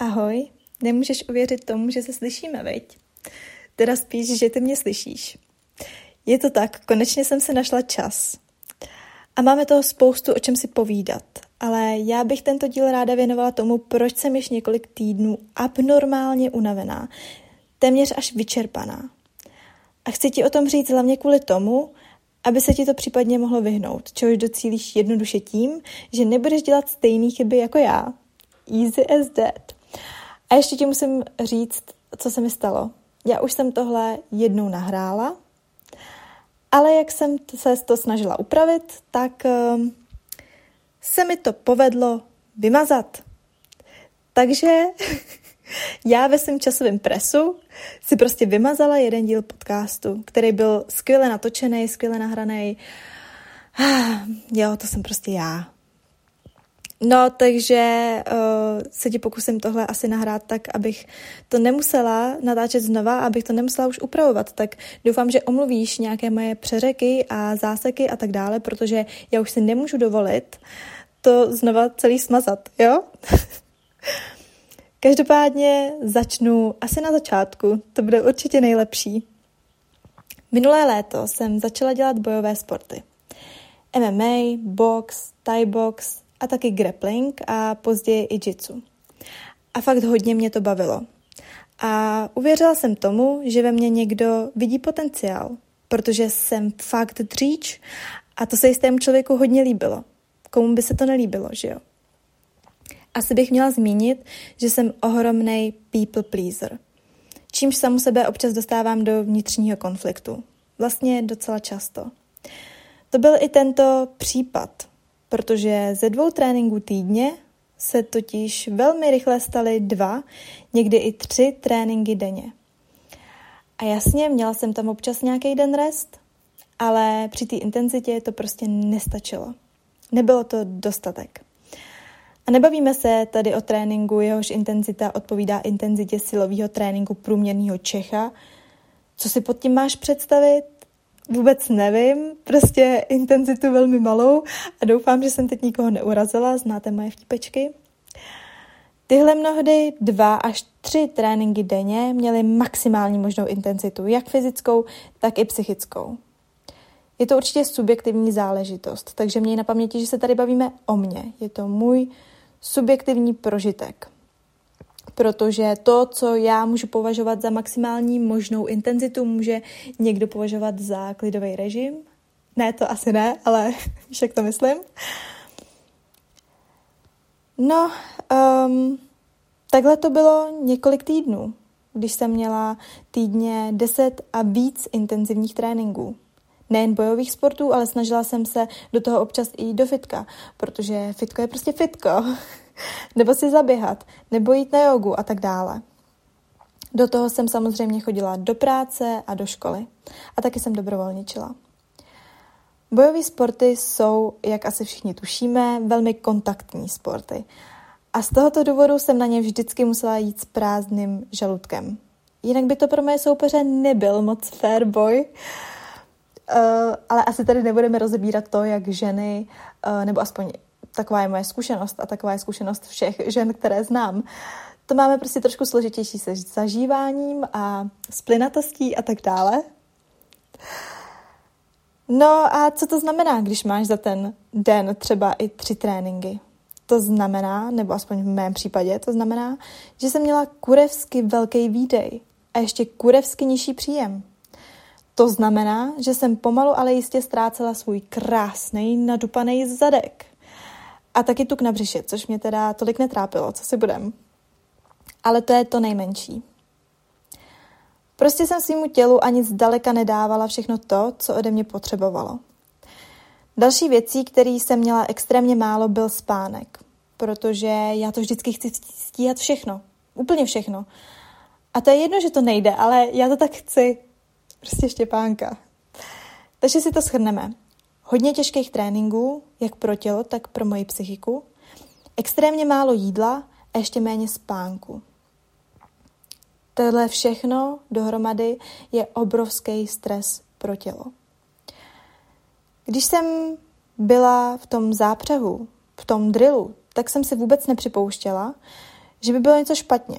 Ahoj, nemůžeš uvěřit tomu, že se slyšíme, veď? Teda spíš, že ty mě slyšíš. Je to tak, konečně jsem se našla čas. A máme toho spoustu o čem si povídat, ale já bych tento díl ráda věnovala tomu, proč jsem již několik týdnů abnormálně unavená, téměř až vyčerpaná. A chci ti o tom říct hlavně kvůli tomu, aby se ti to případně mohlo vyhnout, čehož docílíš jednoduše tím, že nebudeš dělat stejné chyby jako já. Easy as that. A ještě ti musím říct, co se mi stalo. Já už jsem tohle jednou nahrála, ale jak jsem se to snažila upravit, tak um, se mi to povedlo vymazat. Takže já ve svém časovém presu si prostě vymazala jeden díl podcastu, který byl skvěle natočený, skvěle nahraný. Ah, jo, to jsem prostě já. No, takže uh, se ti pokusím tohle asi nahrát tak, abych to nemusela natáčet znova, abych to nemusela už upravovat. Tak doufám, že omluvíš nějaké moje přeřeky a záseky a tak dále, protože já už si nemůžu dovolit to znova celý smazat, jo? Každopádně začnu asi na začátku, to bude určitě nejlepší. Minulé léto jsem začala dělat bojové sporty. MMA, box, Thai box, a taky grappling a později i jitsu. A fakt hodně mě to bavilo. A uvěřila jsem tomu, že ve mně někdo vidí potenciál, protože jsem fakt dříč a to se jistému člověku hodně líbilo. Komu by se to nelíbilo, že jo? Asi bych měla zmínit, že jsem ohromný people pleaser, čímž samu sebe občas dostávám do vnitřního konfliktu. Vlastně docela často. To byl i tento případ, protože ze dvou tréninků týdně se totiž velmi rychle staly dva, někdy i tři tréninky denně. A jasně, měla jsem tam občas nějaký den rest, ale při té intenzitě to prostě nestačilo. Nebylo to dostatek. A nebavíme se tady o tréninku, jehož intenzita odpovídá intenzitě silového tréninku průměrného Čecha. Co si pod tím máš představit? Vůbec nevím, prostě intenzitu velmi malou a doufám, že jsem teď nikoho neurazila, znáte moje vtipečky. Tyhle mnohdy dva až tři tréninky denně měly maximální možnou intenzitu, jak fyzickou, tak i psychickou. Je to určitě subjektivní záležitost, takže měj na paměti, že se tady bavíme o mně. Je to můj subjektivní prožitek protože to, co já můžu považovat za maximální možnou intenzitu, může někdo považovat za klidový režim. Ne, to asi ne, ale víš, jak to myslím. No, um, takhle to bylo několik týdnů, když jsem měla týdně 10 a víc intenzivních tréninků. Nejen bojových sportů, ale snažila jsem se do toho občas i do fitka, protože fitko je prostě fitko. nebo si zaběhat, nebo jít na jogu a tak dále. Do toho jsem samozřejmě chodila do práce a do školy. A taky jsem dobrovolničila. Bojové sporty jsou, jak asi všichni tušíme, velmi kontaktní sporty. A z tohoto důvodu jsem na ně vždycky musela jít s prázdným žaludkem. Jinak by to pro moje soupeře nebyl moc fair boj. Uh, ale asi tady nebudeme rozebírat to, jak ženy, uh, nebo aspoň taková je moje zkušenost a taková je zkušenost všech žen, které znám. To máme prostě trošku složitější se zažíváním a s plynatostí a tak dále. No a co to znamená, když máš za ten den třeba i tři tréninky? To znamená, nebo aspoň v mém případě, to znamená, že jsem měla kurevsky velký výdej a ještě kurevsky nižší příjem. To znamená, že jsem pomalu, ale jistě ztrácela svůj krásný nadupaný zadek. A taky tuk na břiše, což mě teda tolik netrápilo, co si budem. Ale to je to nejmenší. Prostě jsem svýmu tělu ani zdaleka nedávala všechno to, co ode mě potřebovalo. Další věcí, který jsem měla extrémně málo, byl spánek. Protože já to vždycky chci stíhat všechno. Úplně všechno. A to je jedno, že to nejde, ale já to tak chci. Prostě Štěpánka. Takže si to shrneme. Hodně těžkých tréninků, jak pro tělo, tak pro moji psychiku. Extrémně málo jídla a ještě méně spánku. Tohle všechno dohromady je obrovský stres pro tělo. Když jsem byla v tom zápřehu, v tom drillu, tak jsem si vůbec nepřipouštěla, že by bylo něco špatně.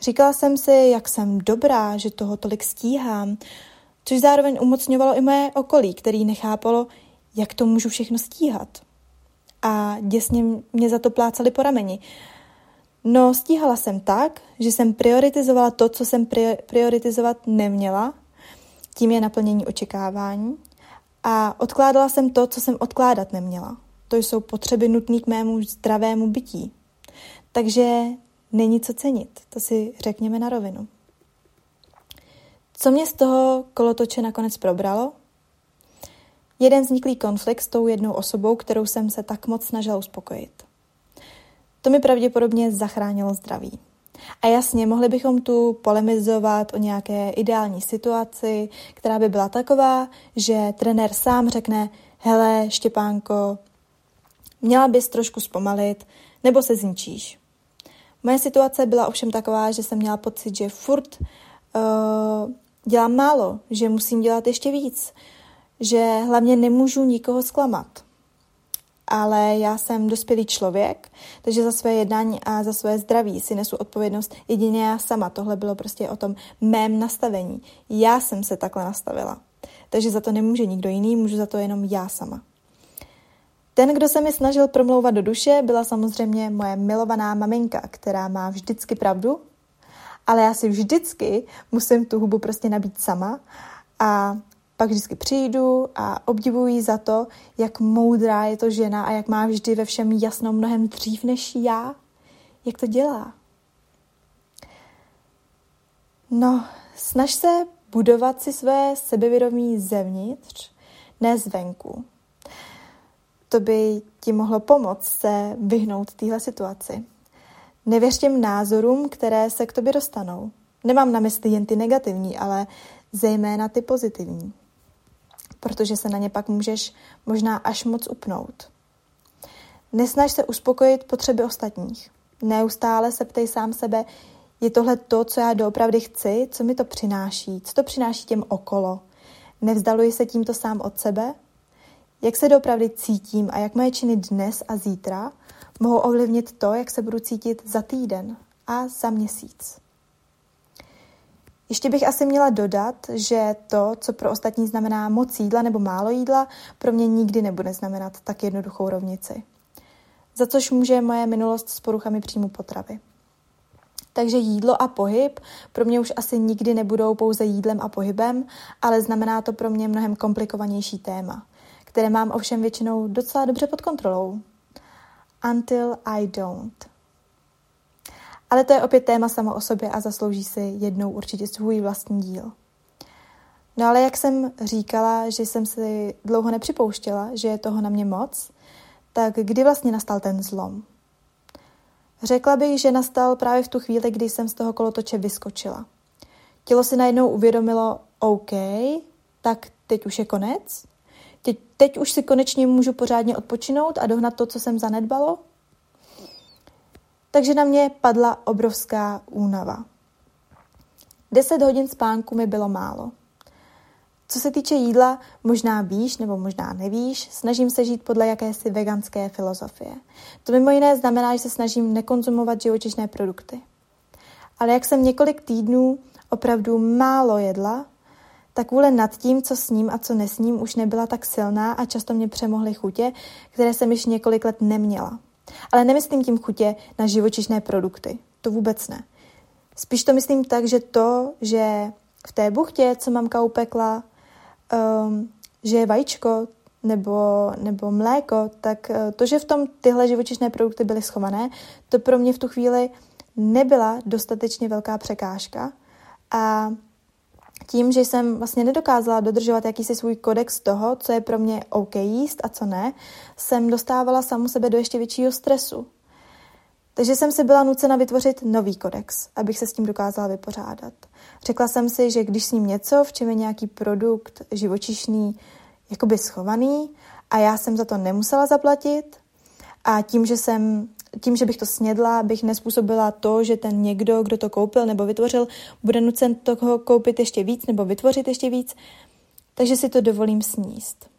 Říkala jsem si, jak jsem dobrá, že toho tolik stíhám, což zároveň umocňovalo i moje okolí, který nechápalo, jak to můžu všechno stíhat. A děsně mě za to plácali po rameni. No, stíhala jsem tak, že jsem prioritizovala to, co jsem prioritizovat neměla, tím je naplnění očekávání, a odkládala jsem to, co jsem odkládat neměla. To jsou potřeby nutné k mému zdravému bytí. Takže není co cenit, to si řekněme na rovinu. Co mě z toho kolotoče nakonec probralo? Jeden vzniklý konflikt s tou jednou osobou, kterou jsem se tak moc snažila uspokojit. To mi pravděpodobně zachránilo zdraví. A jasně, mohli bychom tu polemizovat o nějaké ideální situaci, která by byla taková, že trenér sám řekne, hele, Štěpánko, měla bys trošku zpomalit, nebo se zničíš. Moje situace byla ovšem taková, že jsem měla pocit, že furt uh, dělám málo, že musím dělat ještě víc, že hlavně nemůžu nikoho zklamat ale já jsem dospělý člověk, takže za své jednání a za své zdraví si nesu odpovědnost jedině já sama. Tohle bylo prostě o tom mém nastavení. Já jsem se takhle nastavila. Takže za to nemůže nikdo jiný, můžu za to jenom já sama. Ten, kdo se mi snažil promlouvat do duše, byla samozřejmě moje milovaná maminka, která má vždycky pravdu, ale já si vždycky musím tu hubu prostě nabít sama a pak vždycky přijdu a obdivuji za to, jak moudrá je to žena a jak má vždy ve všem jasno mnohem dřív než já. Jak to dělá? No, snaž se budovat si své sebevědomí zevnitř, ne zvenku. To by ti mohlo pomoct se vyhnout téhle situaci. Nevěř těm názorům, které se k tobě dostanou. Nemám na mysli jen ty negativní, ale zejména ty pozitivní protože se na ně pak můžeš možná až moc upnout. Nesnaž se uspokojit potřeby ostatních. Neustále se ptej sám sebe, je tohle to, co já doopravdy chci, co mi to přináší, co to přináší těm okolo. Nevzdaluji se tímto sám od sebe? Jak se doopravdy cítím a jak moje činy dnes a zítra mohou ovlivnit to, jak se budu cítit za týden a za měsíc. Ještě bych asi měla dodat, že to, co pro ostatní znamená moc jídla nebo málo jídla, pro mě nikdy nebude znamenat tak jednoduchou rovnici. Za což může moje minulost s poruchami příjmu potravy. Takže jídlo a pohyb pro mě už asi nikdy nebudou pouze jídlem a pohybem, ale znamená to pro mě mnohem komplikovanější téma, které mám ovšem většinou docela dobře pod kontrolou. Until I don't. Ale to je opět téma samo o sobě a zaslouží si jednou určitě svůj vlastní díl. No ale jak jsem říkala, že jsem si dlouho nepřipouštěla, že je toho na mě moc, tak kdy vlastně nastal ten zlom? Řekla bych, že nastal právě v tu chvíli, kdy jsem z toho kolotoče vyskočila. Tělo si najednou uvědomilo, OK, tak teď už je konec. Teď, teď už si konečně můžu pořádně odpočinout a dohnat to, co jsem zanedbalo takže na mě padla obrovská únava. Deset hodin spánku mi bylo málo. Co se týče jídla, možná víš nebo možná nevíš, snažím se žít podle jakési veganské filozofie. To mimo jiné znamená, že se snažím nekonzumovat živočišné produkty. Ale jak jsem několik týdnů opravdu málo jedla, tak vůle nad tím, co sním a co nesním, už nebyla tak silná a často mě přemohly chutě, které jsem již několik let neměla. Ale nemyslím tím chutě na živočišné produkty. To vůbec ne. Spíš to myslím tak, že to, že v té buchtě, co mamka upekla, um, že je vajíčko nebo, nebo mléko, tak uh, to, že v tom tyhle živočišné produkty byly schované, to pro mě v tu chvíli nebyla dostatečně velká překážka. A tím, že jsem vlastně nedokázala dodržovat jakýsi svůj kodex toho, co je pro mě OK jíst a co ne, jsem dostávala samu sebe do ještě většího stresu. Takže jsem si byla nucena vytvořit nový kodex, abych se s tím dokázala vypořádat. Řekla jsem si, že když s ním něco, v čem je nějaký produkt živočišný, jakoby schovaný a já jsem za to nemusela zaplatit a tím, že jsem tím, že bych to snědla, bych nespůsobila to, že ten někdo, kdo to koupil nebo vytvořil, bude nucen toho koupit ještě víc nebo vytvořit ještě víc, takže si to dovolím sníst.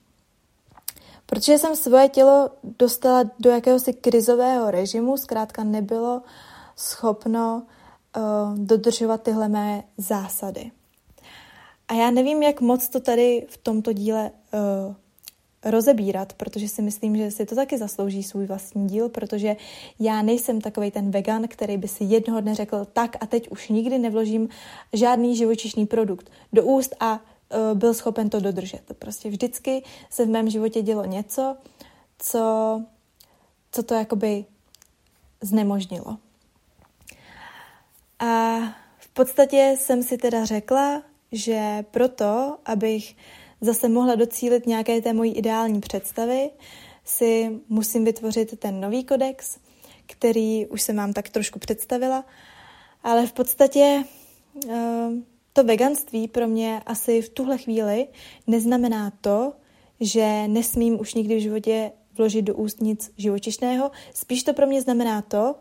Protože jsem svoje tělo dostala do jakéhosi krizového režimu, zkrátka nebylo schopno uh, dodržovat tyhle mé zásady. A já nevím, jak moc to tady v tomto díle uh, rozebírat, protože si myslím, že si to taky zaslouží svůj vlastní díl, protože já nejsem takový ten vegan, který by si jednoho dne řekl tak a teď už nikdy nevložím žádný živočišný produkt do úst a uh, byl schopen to dodržet. Prostě vždycky se v mém životě dělo něco, co, co to jakoby znemožnilo. A v podstatě jsem si teda řekla, že proto, abych zase mohla docílit nějaké té mojí ideální představy, si musím vytvořit ten nový kodex, který už jsem vám tak trošku představila, ale v podstatě eh, to veganství pro mě asi v tuhle chvíli neznamená to, že nesmím už nikdy v životě vložit do úst nic živočišného. Spíš to pro mě znamená to,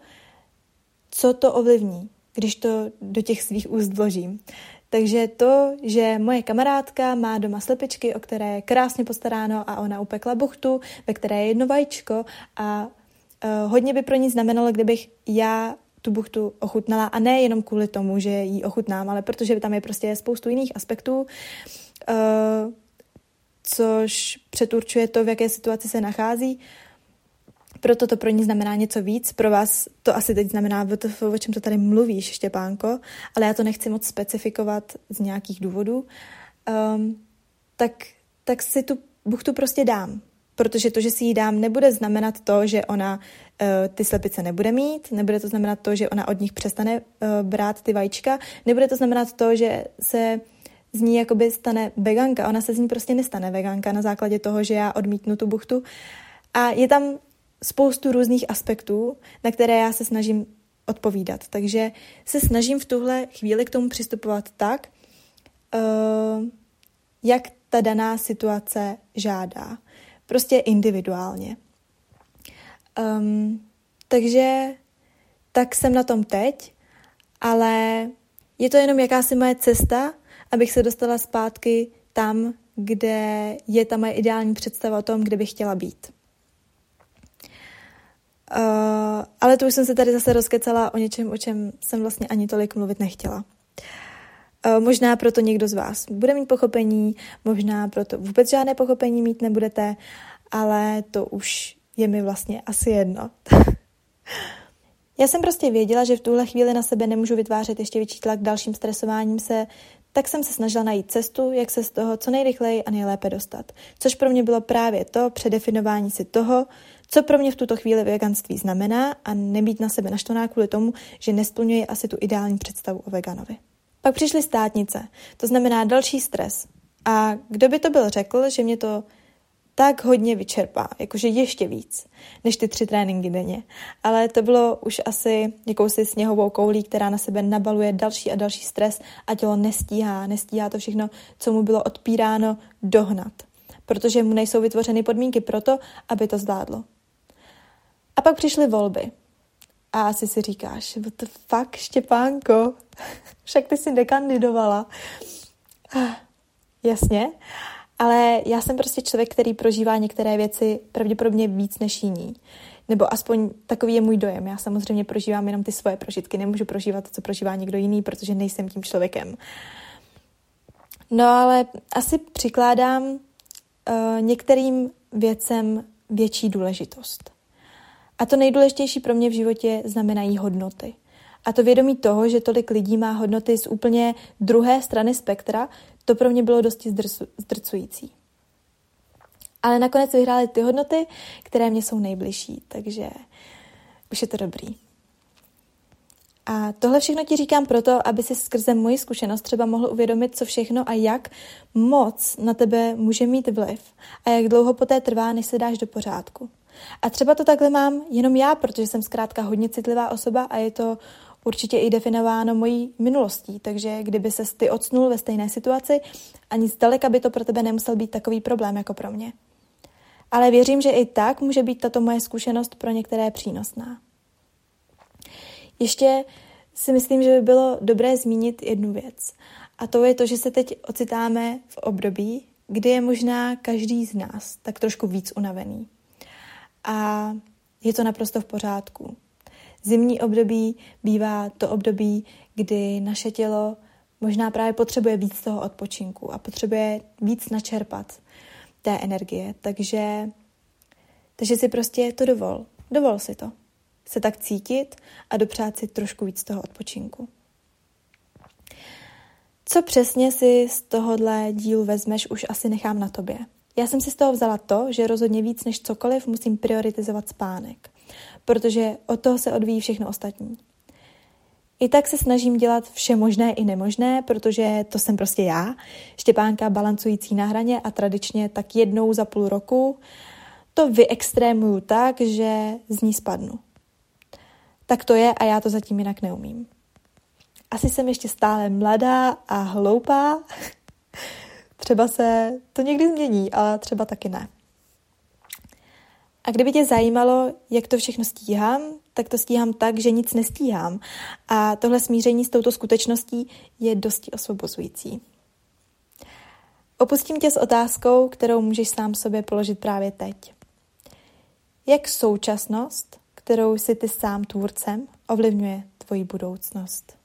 co to ovlivní, když to do těch svých úst vložím. Takže to, že moje kamarádka má doma slepičky, o které je krásně postaráno a ona upekla buchtu, ve které je jedno vajíčko a uh, hodně by pro ní znamenalo, kdybych já tu buchtu ochutnala a ne jenom kvůli tomu, že ji ochutnám, ale protože tam je prostě spoustu jiných aspektů, uh, což předurčuje to, v jaké situaci se nachází proto to pro ní znamená něco víc. Pro vás to asi teď znamená, o čem to tady mluvíš, Štěpánko, ale já to nechci moc specifikovat z nějakých důvodů. Um, tak, tak si tu buchtu prostě dám. Protože to, že si ji dám, nebude znamenat to, že ona uh, ty slepice nebude mít, nebude to znamenat to, že ona od nich přestane uh, brát ty vajíčka, nebude to znamenat to, že se z ní jakoby stane veganka. Ona se z ní prostě nestane veganka na základě toho, že já odmítnu tu buchtu. A je tam spoustu různých aspektů, na které já se snažím odpovídat. Takže se snažím v tuhle chvíli k tomu přistupovat tak, uh, jak ta daná situace žádá. Prostě individuálně. Um, takže tak jsem na tom teď, ale je to jenom jakási moje cesta, abych se dostala zpátky tam, kde je ta moje ideální představa o tom, kde bych chtěla být. Uh, ale to už jsem se tady zase rozkecala o něčem, o čem jsem vlastně ani tolik mluvit nechtěla. Uh, možná proto někdo z vás bude mít pochopení, možná proto vůbec žádné pochopení mít nebudete, ale to už je mi vlastně asi jedno. Já jsem prostě věděla, že v tuhle chvíli na sebe nemůžu vytvářet ještě větší tlak dalším stresováním se, tak jsem se snažila najít cestu, jak se z toho co nejrychleji a nejlépe dostat. Což pro mě bylo právě to předefinování si toho, co pro mě v tuto chvíli veganství znamená a nebýt na sebe naštvaná kvůli tomu, že nesplňuje asi tu ideální představu o veganovi. Pak přišly státnice, to znamená další stres. A kdo by to byl řekl, že mě to tak hodně vyčerpá, jakože ještě víc, než ty tři tréninky denně. Ale to bylo už asi jakousi sněhovou koulí, která na sebe nabaluje další a další stres a tělo nestíhá, nestíhá to všechno, co mu bylo odpíráno, dohnat. Protože mu nejsou vytvořeny podmínky pro to, aby to zvládlo. A pak přišly volby. A asi si říkáš, the fuck, Štěpánko, však ty si nekandidovala. Jasně, ale já jsem prostě člověk, který prožívá některé věci pravděpodobně víc než jiní. Nebo aspoň takový je můj dojem. Já samozřejmě prožívám jenom ty svoje prožitky. Nemůžu prožívat to, co prožívá někdo jiný, protože nejsem tím člověkem. No ale asi přikládám uh, některým věcem větší důležitost. A to nejdůležitější pro mě v životě znamenají hodnoty. A to vědomí toho, že tolik lidí má hodnoty z úplně druhé strany spektra, to pro mě bylo dosti zdrcující. Ale nakonec vyhrály ty hodnoty, které mě jsou nejbližší, takže už je to dobrý. A tohle všechno ti říkám proto, aby si skrze moji zkušenost třeba mohl uvědomit, co všechno a jak moc na tebe může mít vliv a jak dlouho poté trvá, než se dáš do pořádku. A třeba to takhle mám jenom já, protože jsem zkrátka hodně citlivá osoba a je to určitě i definováno mojí minulostí, takže kdyby se ty odsnul ve stejné situaci, ani zdaleka by to pro tebe nemusel být takový problém jako pro mě. Ale věřím, že i tak může být tato moje zkušenost pro některé přínosná. Ještě si myslím, že by bylo dobré zmínit jednu věc. A to je to, že se teď ocitáme v období, kdy je možná každý z nás tak trošku víc unavený. A je to naprosto v pořádku. Zimní období bývá to období, kdy naše tělo možná právě potřebuje víc toho odpočinku a potřebuje víc načerpat té energie. Takže, takže si prostě to dovol. Dovol si to. Se tak cítit a dopřát si trošku víc toho odpočinku. Co přesně si z tohohle dílu vezmeš, už asi nechám na tobě. Já jsem si z toho vzala to, že rozhodně víc než cokoliv musím prioritizovat spánek, protože od toho se odvíjí všechno ostatní. I tak se snažím dělat vše možné i nemožné, protože to jsem prostě já, Štěpánka balancující na hraně a tradičně tak jednou za půl roku to vyextrémuju tak, že z ní spadnu. Tak to je a já to zatím jinak neumím. Asi jsem ještě stále mladá a hloupá. třeba se to někdy změní, ale třeba taky ne. A kdyby tě zajímalo, jak to všechno stíhám, tak to stíhám tak, že nic nestíhám. A tohle smíření s touto skutečností je dosti osvobozující. Opustím tě s otázkou, kterou můžeš sám sobě položit právě teď. Jak současnost, kterou jsi ty sám tvůrcem, ovlivňuje tvoji budoucnost?